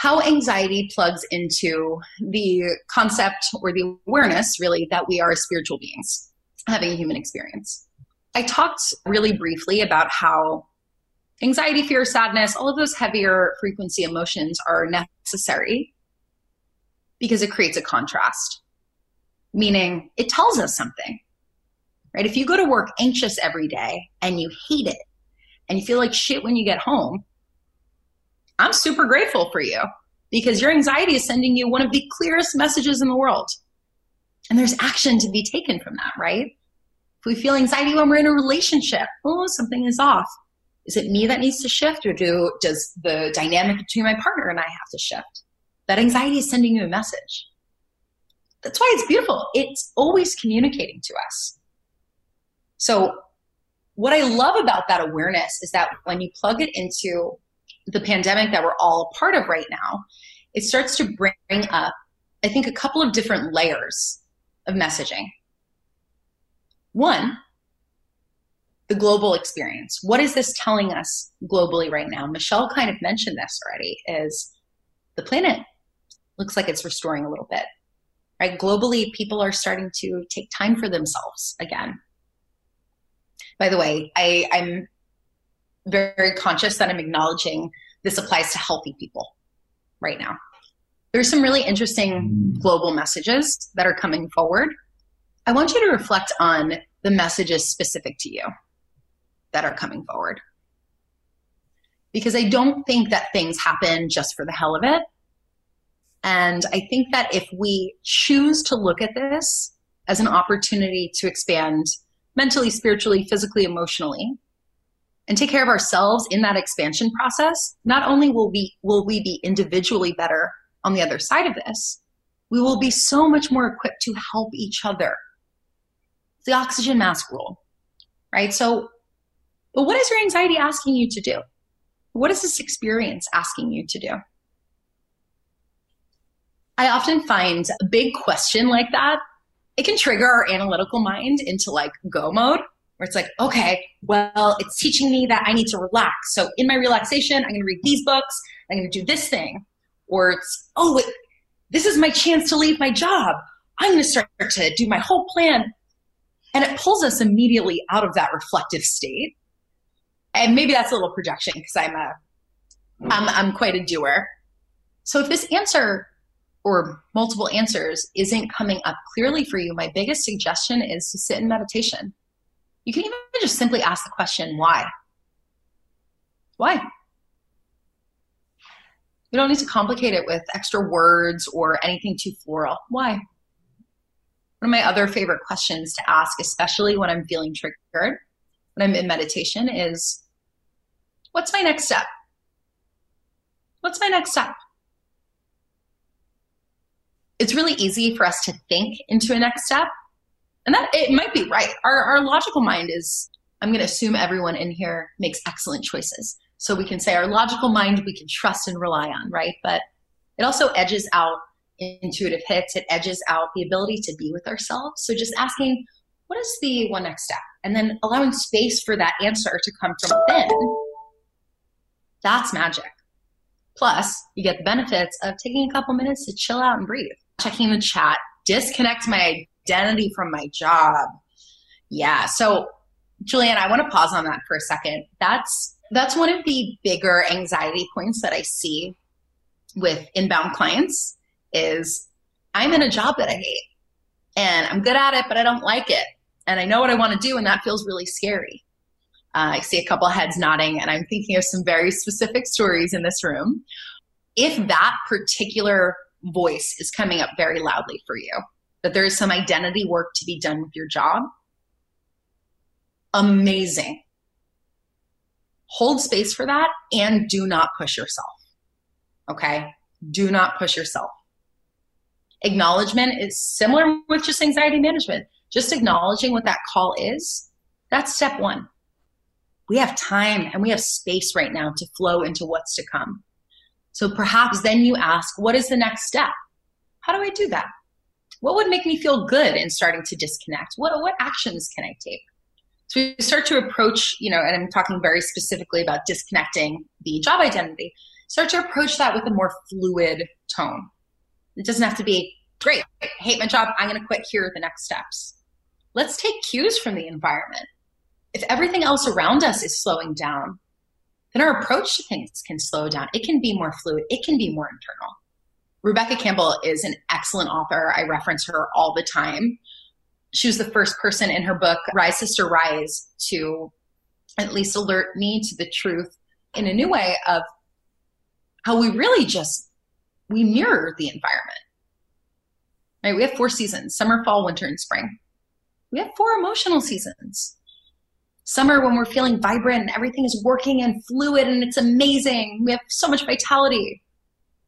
how anxiety plugs into the concept or the awareness, really, that we are spiritual beings having a human experience. I talked really briefly about how anxiety, fear, sadness, all of those heavier frequency emotions are necessary because it creates a contrast, meaning it tells us something. right? If you go to work anxious every day and you hate it and you feel like shit when you get home, I'm super grateful for you because your anxiety is sending you one of the clearest messages in the world. And there's action to be taken from that, right? If we feel anxiety when we're in a relationship, oh, something is off. Is it me that needs to shift or do does the dynamic between my partner and I have to shift? That anxiety is sending you a message. That's why it's beautiful. It's always communicating to us. So what I love about that awareness is that when you plug it into the pandemic that we're all a part of right now, it starts to bring up, I think, a couple of different layers of messaging. One, the global experience. What is this telling us globally right now? Michelle kind of mentioned this already is the planet looks like it's restoring a little bit. Right? Globally, people are starting to take time for themselves again. By the way, I, I'm very conscious that I'm acknowledging this applies to healthy people right now. There's some really interesting mm. global messages that are coming forward. I want you to reflect on the messages specific to you that are coming forward. Because I don't think that things happen just for the hell of it. And I think that if we choose to look at this as an opportunity to expand mentally, spiritually, physically, emotionally, and take care of ourselves in that expansion process, not only will we will we be individually better on the other side of this, we will be so much more equipped to help each other. It's the oxygen mask rule, right? So, but what is your anxiety asking you to do? What is this experience asking you to do? I often find a big question like that, it can trigger our analytical mind into like go mode, where it's like, okay, well, it's teaching me that I need to relax. So in my relaxation, I'm going to read these books, I'm going to do this thing. Or it's, oh, wait, this is my chance to leave my job. I'm going to start to do my whole plan. And it pulls us immediately out of that reflective state. And maybe that's a little projection because I'm a, I'm, I'm quite a doer. So if this answer or multiple answers isn't coming up clearly for you, my biggest suggestion is to sit in meditation. You can even just simply ask the question, why? Why? You don't need to complicate it with extra words or anything too floral. Why? One of my other favorite questions to ask, especially when I'm feeling triggered, when I'm in meditation, is what's my next step? What's my next step? it's really easy for us to think into a next step. And that it might be right. Our, our logical mind is, I'm going to assume everyone in here makes excellent choices. So we can say our logical mind we can trust and rely on, right? But it also edges out intuitive hits, it edges out the ability to be with ourselves. So just asking, what is the one next step? And then allowing space for that answer to come from within. That's magic. Plus, you get the benefits of taking a couple minutes to chill out and breathe checking the chat, disconnect my identity from my job. Yeah. So, Julianne, I want to pause on that for a second. That's that's one of the bigger anxiety points that I see with inbound clients is I'm in a job that I hate and I'm good at it, but I don't like it. And I know what I want to do, and that feels really scary. Uh, I see a couple heads nodding, and I'm thinking of some very specific stories in this room. If that particular voice is coming up very loudly for you, that there is some identity work to be done with your job, amazing. Hold space for that and do not push yourself. Okay? Do not push yourself. Acknowledgement is similar with just anxiety management. Just acknowledging what that call is, that's step one. We have time and we have space right now to flow into what's to come. So perhaps then you ask, what is the next step? How do I do that? What would make me feel good in starting to disconnect? What, what actions can I take? So we start to approach, you know, and I'm talking very specifically about disconnecting the job identity, start to approach that with a more fluid tone. It doesn't have to be, great, I hate my job, I'm going to quit, here are the next steps. Let's take cues from the environment. If everything else around us is slowing down, then our approach to things can slow down. It can be more fluid, it can be more internal. Rebecca Campbell is an excellent author. I reference her all the time. she was the first person in her book, Rise Sister Rise, to at least alert me to the truth in a new way of how we really just we mirror the environment. Right? We have four seasons: summer, fall, winter, and spring. We have four emotional seasons. Summer when we're feeling vibrant and everything is working and fluid and it's amazing. We have so much vitality.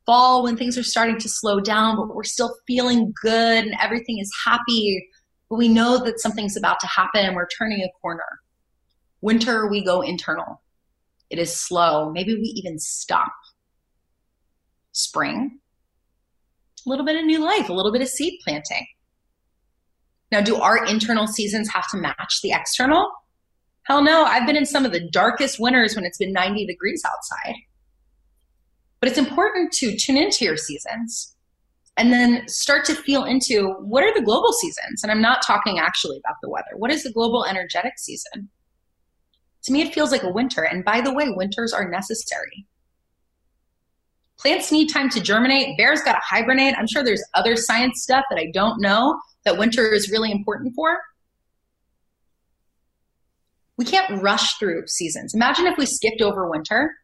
Fall when things are starting to slow down, but we're still feeling good and everything is happy. But we know that something's about to happen and we're turning a corner. Winter, we go internal. It is slow. Maybe we even stop. Spring, a little bit of new life, a little bit of seed planting. Now, do our internal seasons have to match the external? Hell no. I've been in some of the darkest winters when it's been 90 degrees outside. But it's important to tune into your seasons and then start to feel into what are the global seasons? And I'm not talking actually about the weather. What is the global energetic season? To me, it feels like a winter. And by the way, winters are necessary. Plants need time to germinate. Bears got to hibernate. I'm sure there's other science stuff that I don't know that winter is really important for. We can't rush through seasons. Imagine if we skipped over winter,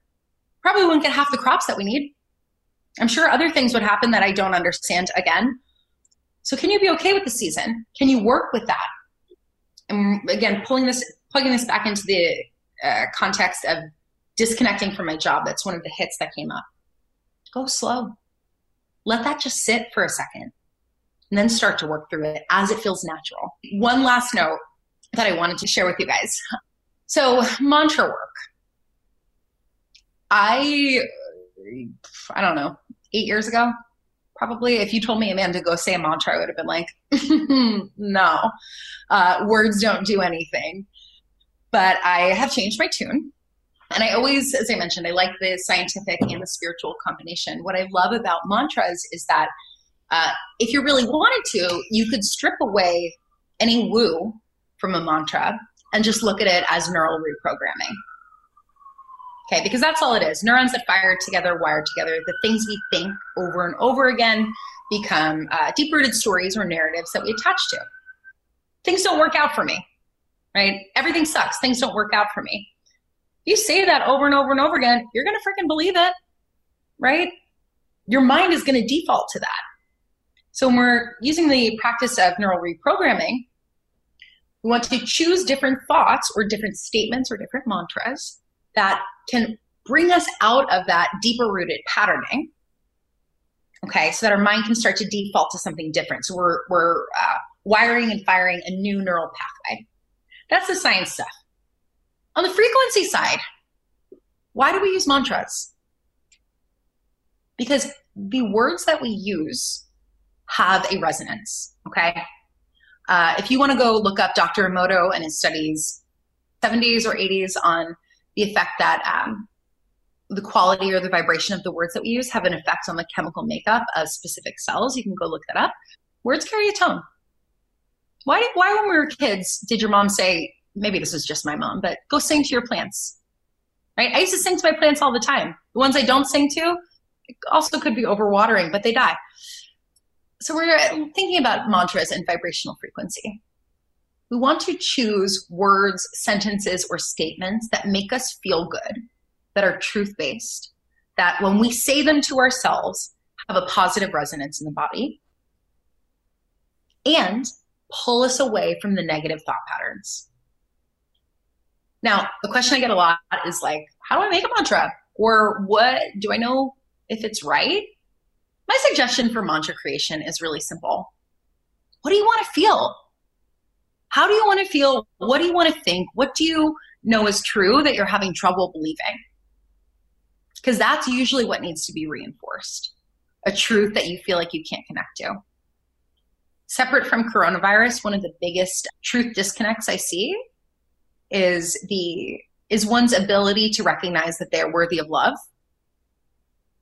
probably wouldn't get half the crops that we need. I'm sure other things would happen that I don't understand again. So, can you be okay with the season? Can you work with that? And again, pulling this, plugging this back into the uh, context of disconnecting from my job. That's one of the hits that came up. Go slow. Let that just sit for a second and then start to work through it as it feels natural. One last note that I wanted to share with you guys. So, mantra work. I, I don't know, eight years ago, probably, if you told me, Amanda, go say a mantra, I would have been like, no, uh, words don't do anything. But I have changed my tune. And I always, as I mentioned, I like the scientific and the spiritual combination. What I love about mantras is that uh, if you really wanted to, you could strip away any woo from a mantra and just look at it as neural reprogramming. Okay, because that's all it is. Neurons that fire together, wire together. The things we think over and over again become uh, deep rooted stories or narratives that we attach to. Things don't work out for me, right? Everything sucks. Things don't work out for me. You say that over and over and over again, you're going to freaking believe it, right? Your mind is going to default to that. So when we're using the practice of neural reprogramming, we want to choose different thoughts or different statements or different mantras that can bring us out of that deeper rooted patterning. Okay, so that our mind can start to default to something different. So we're, we're uh, wiring and firing a new neural pathway. That's the science stuff. On the frequency side, why do we use mantras? Because the words that we use have a resonance. Okay. Uh, if you want to go look up Dr. Emoto and his studies, 70s or 80s on the effect that um, the quality or the vibration of the words that we use have an effect on the chemical makeup of specific cells. You can go look that up. Words carry a tone. Why, why when we were kids, did your mom say, maybe this was just my mom, but go sing to your plants? Right? I used to sing to my plants all the time. The ones I don't sing to also could be overwatering, but they die so we're thinking about mantras and vibrational frequency. We want to choose words, sentences, or statements that make us feel good, that are truth based, that when we say them to ourselves, have a positive resonance in the body, and pull us away from the negative thought patterns. Now, the question I get a lot is like, how do I make a mantra? Or what do I know if it's right? My suggestion for mantra creation is really simple. What do you want to feel? How do you want to feel? What do you want to think? What do you know is true that you're having trouble believing? Because that's usually what needs to be reinforced a truth that you feel like you can't connect to. Separate from coronavirus, one of the biggest truth disconnects I see is the is one's ability to recognize that they're worthy of love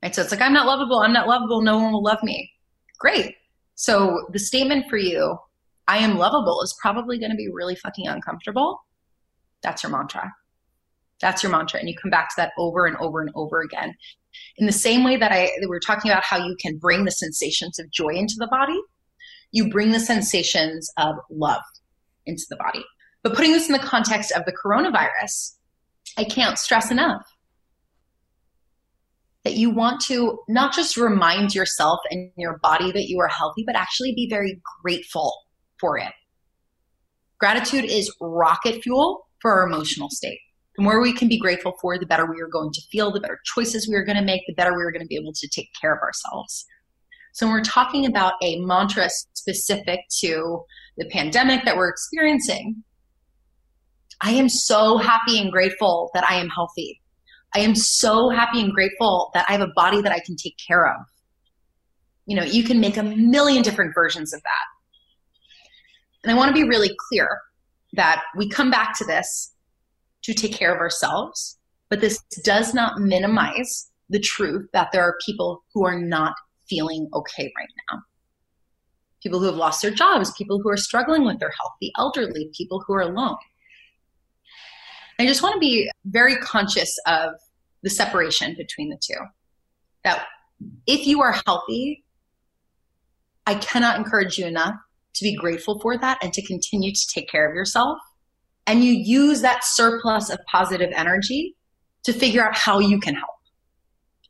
Right? So it's like, I'm not lovable. I'm not lovable. No one will love me. Great. So the statement for you, I am lovable, is probably going to be really fucking uncomfortable. That's your mantra. That's your mantra. And you come back to that over and over and over again. In the same way that I we were talking about how you can bring the sensations of joy into the body, you bring the sensations of love into the body. But putting this in the context of the coronavirus, I can't stress enough that you want to not just remind yourself and your body that you are healthy, but actually be very grateful for it. Gratitude is rocket fuel for our emotional state. The more we can be grateful for, the better we are going to feel, the better choices we are going to make, the better we are going to be able to take care of ourselves. So, when we're talking about a mantra specific to the pandemic that we're experiencing, I am so happy and grateful that I am healthy. I am so happy and grateful that I have a body that I can take care of. You know, you can make a million different versions of that. And I want to be really clear that we come back to this to take care of ourselves, but this does not minimize the truth that there are people who are not feeling okay right now. People who have lost their jobs, people who are struggling with their health, the elderly, people who are alone. I just want to be very conscious of the separation between the two. That if you are healthy, I cannot encourage you enough to be grateful for that and to continue to take care of yourself. And you use that surplus of positive energy to figure out how you can help.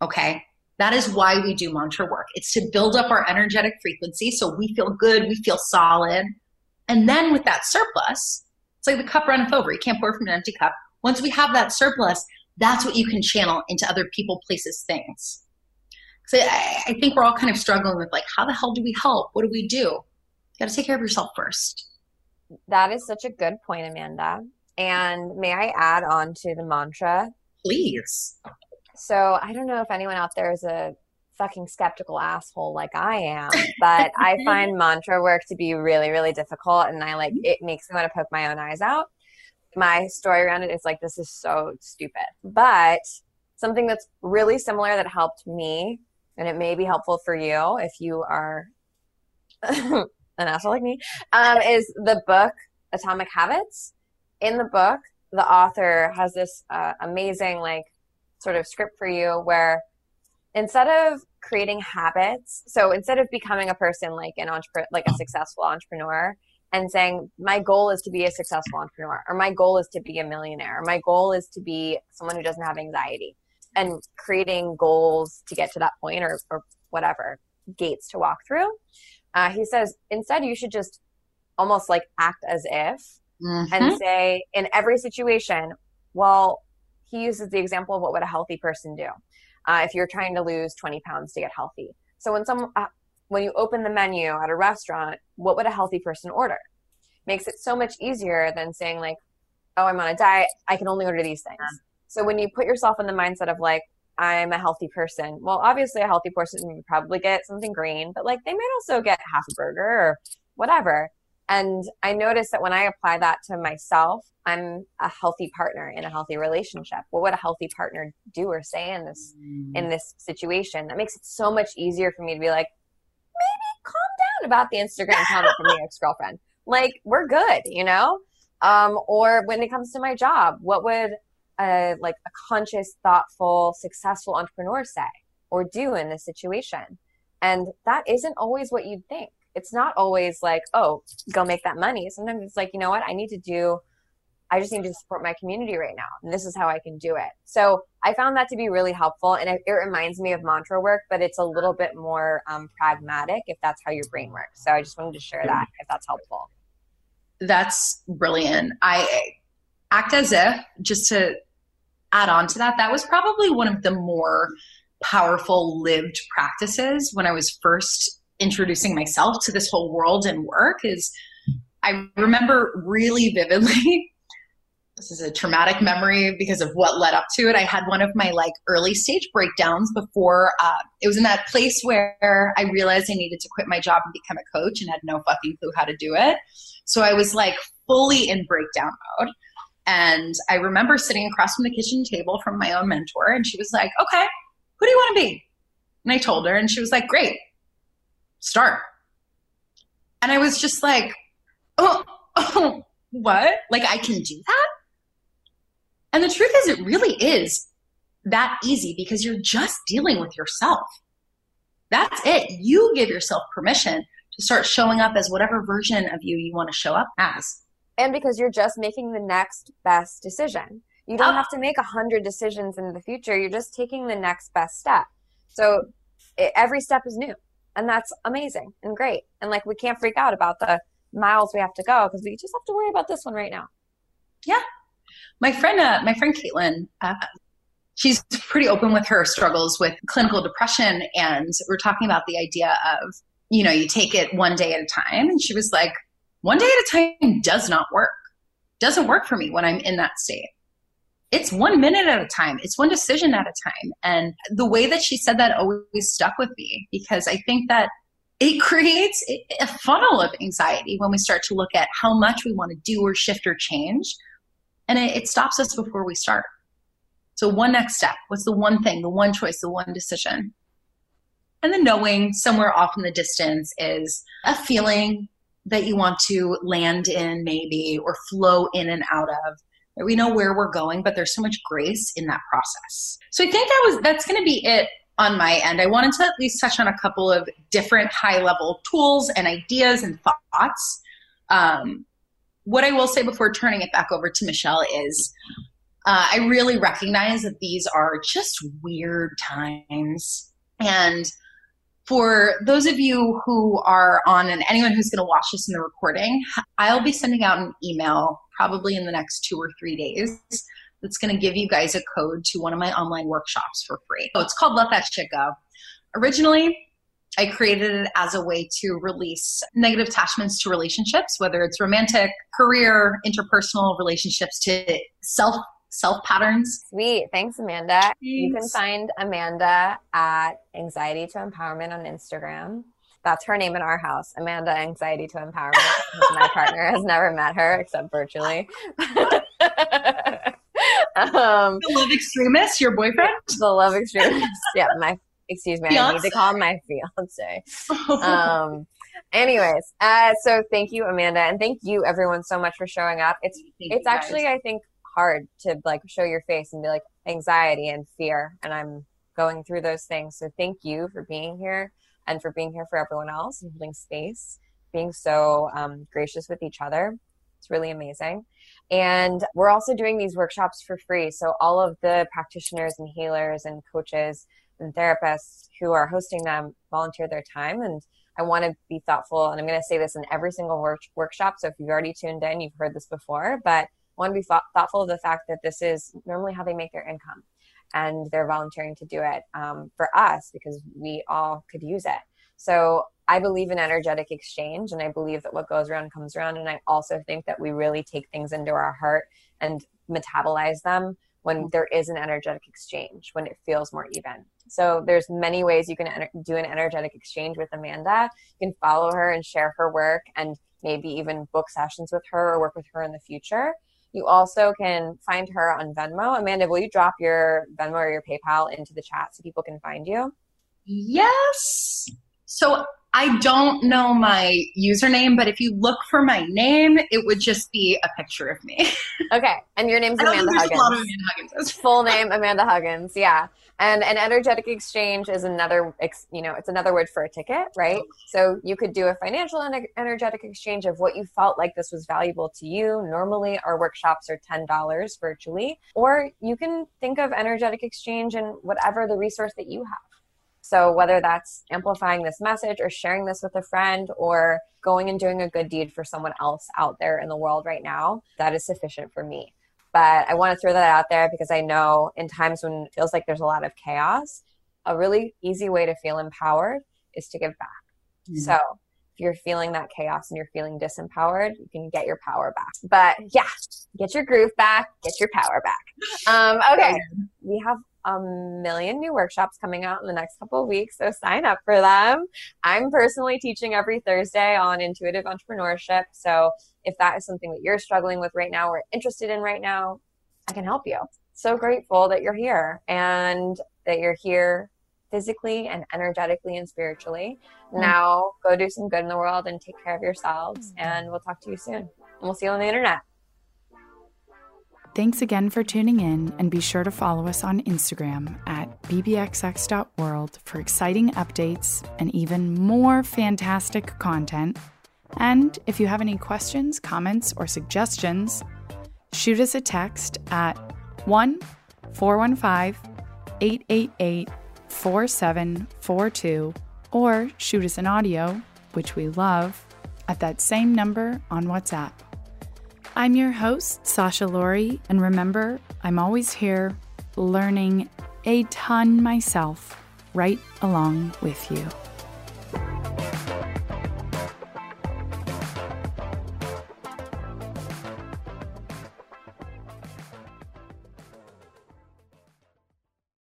Okay. That is why we do mantra work. It's to build up our energetic frequency so we feel good, we feel solid. And then with that surplus, it's like the cup runneth over. You can't pour from an empty cup. Once we have that surplus, that's what you can channel into other people, places, things. So I, I think we're all kind of struggling with like, how the hell do we help? What do we do? You got to take care of yourself first. That is such a good point, Amanda. And may I add on to the mantra? Please. So I don't know if anyone out there is a fucking skeptical asshole like I am, but I find mantra work to be really, really difficult. And I like, mm-hmm. it makes me want to poke my own eyes out my story around it is like this is so stupid but something that's really similar that helped me and it may be helpful for you if you are an asshole like me um, is the book atomic habits. In the book the author has this uh, amazing like sort of script for you where instead of creating habits so instead of becoming a person like an entrepreneur like a successful entrepreneur and saying my goal is to be a successful entrepreneur or my goal is to be a millionaire or my goal is to be someone who doesn't have anxiety and creating goals to get to that point or, or whatever gates to walk through uh, he says instead you should just almost like act as if mm-hmm. and say in every situation well he uses the example of what would a healthy person do uh, if you're trying to lose 20 pounds to get healthy so when some uh, when you open the menu at a restaurant, what would a healthy person order? Makes it so much easier than saying like, oh, I'm on a diet. I can only order these things. Yeah. So when you put yourself in the mindset of like, I'm a healthy person. Well, obviously a healthy person would probably get something green, but like they might also get half a burger or whatever. And I noticed that when I apply that to myself, I'm a healthy partner in a healthy relationship. What would a healthy partner do or say in this mm. in this situation? That makes it so much easier for me to be like, maybe calm down about the Instagram comment from the ex girlfriend. Like, we're good, you know? Um, or when it comes to my job, what would a like a conscious, thoughtful, successful entrepreneur say or do in this situation? And that isn't always what you'd think. It's not always like, oh, go make that money. Sometimes it's like, you know what? I need to do I just need to support my community right now. And this is how I can do it. So I found that to be really helpful. And it, it reminds me of mantra work, but it's a little bit more um, pragmatic if that's how your brain works. So I just wanted to share that if that's helpful. That's brilliant. I act as if, just to add on to that, that was probably one of the more powerful lived practices when I was first introducing myself to this whole world and work is I remember really vividly this is a traumatic memory because of what led up to it. I had one of my like early stage breakdowns before uh, it was in that place where I realized I needed to quit my job and become a coach and had no fucking clue how to do it. So I was like fully in breakdown mode. And I remember sitting across from the kitchen table from my own mentor, and she was like, Okay, who do you want to be? And I told her, and she was like, Great, start. And I was just like, Oh, oh what? Like, I can do that? And the truth is, it really is that easy because you're just dealing with yourself. That's it. You give yourself permission to to start showing up as whatever version of you you want to show up as. And because you're just making the next best decision. You don't oh. have to make a hundred decisions in the future. You're just taking the next best step. So it, every step is new. And that's amazing and great. And like we can't freak out about the miles we have to go because we just have to worry about this one right now. Yeah. My friend, uh, my friend Caitlin, uh, she's pretty open with her struggles with clinical depression. And we're talking about the idea of, you know, you take it one day at a time. And she was like, one day at a time does not work. Doesn't work for me when I'm in that state. It's one minute at a time. It's one decision at a time. And the way that she said that always stuck with me because I think that it creates a funnel of anxiety when we start to look at how much we want to do or shift or change. And it, it stops us before we start. So, one next step what's the one thing, the one choice, the one decision? And the knowing somewhere off in the distance is a feeling that you want to land in, maybe, or flow in and out of. We know where we're going, but there's so much grace in that process. So I think that was that's going to be it on my end. I wanted to at least touch on a couple of different high level tools and ideas and thoughts. Um, what I will say before turning it back over to Michelle is uh, I really recognize that these are just weird times. And for those of you who are on, and anyone who's going to watch this in the recording, I'll be sending out an email probably in the next two or three days that's going to give you guys a code to one of my online workshops for free. So it's called Let That Shit Go. Originally, I created it as a way to release negative attachments to relationships, whether it's romantic, career, interpersonal relationships to self self patterns. Sweet. Thanks, Amanda. Thanks. You can find Amanda at Anxiety to Empowerment on Instagram. That's her name in our house, Amanda Anxiety to Empowerment. My partner has never met her except virtually. um, the love extremist, your boyfriend? The love extremist. Yeah, my excuse me. Fiance? I need to call my fiance. um, anyways, uh, so thank you, Amanda, and thank you everyone so much for showing up. It's thank it's actually I think hard to like show your face and be like anxiety and fear, and I'm going through those things. So thank you for being here and for being here for everyone else and holding space, being so um, gracious with each other. It's really amazing. And we're also doing these workshops for free. So all of the practitioners and healers and coaches and therapists who are hosting them volunteer their time. And I want to be thoughtful. And I'm going to say this in every single work- workshop. So if you've already tuned in, you've heard this before, but want to be th- thoughtful of the fact that this is normally how they make their income. And they're volunteering to do it um, for us because we all could use it. So I believe in energetic exchange and I believe that what goes around comes around. And I also think that we really take things into our heart and metabolize them when mm-hmm. there is an energetic exchange, when it feels more even. So there's many ways you can enter- do an energetic exchange with Amanda. You can follow her and share her work and maybe even book sessions with her or work with her in the future. You also can find her on Venmo. Amanda, will you drop your Venmo or your PayPal into the chat so people can find you? Yes. So I don't know my username, but if you look for my name, it would just be a picture of me. okay. And your name's Amanda Huggins. Amanda Huggins. Full name Amanda Huggins. Yeah. And an energetic exchange is another, you know, it's another word for a ticket, right? So you could do a financial and energetic exchange of what you felt like this was valuable to you. Normally, our workshops are $10 virtually, or you can think of energetic exchange and whatever the resource that you have. So, whether that's amplifying this message or sharing this with a friend or going and doing a good deed for someone else out there in the world right now, that is sufficient for me. But I want to throw that out there because I know in times when it feels like there's a lot of chaos, a really easy way to feel empowered is to give back. Mm-hmm. So, if you're feeling that chaos and you're feeling disempowered, you can get your power back. But yeah, get your groove back, get your power back. Um, okay, we have a million new workshops coming out in the next couple of weeks, so sign up for them. I'm personally teaching every Thursday on intuitive entrepreneurship. So if that is something that you're struggling with right now or interested in right now, I can help you. So grateful that you're here and that you're here physically and energetically and spiritually. Mm-hmm. Now go do some good in the world and take care of yourselves. And we'll talk to you soon. And we'll see you on the internet. Thanks again for tuning in, and be sure to follow us on Instagram at bbxx.world for exciting updates and even more fantastic content. And if you have any questions, comments, or suggestions, shoot us a text at 1 415 888 4742 or shoot us an audio, which we love, at that same number on WhatsApp. I'm your host, Sasha Laurie, and remember, I'm always here learning a ton myself right along with you.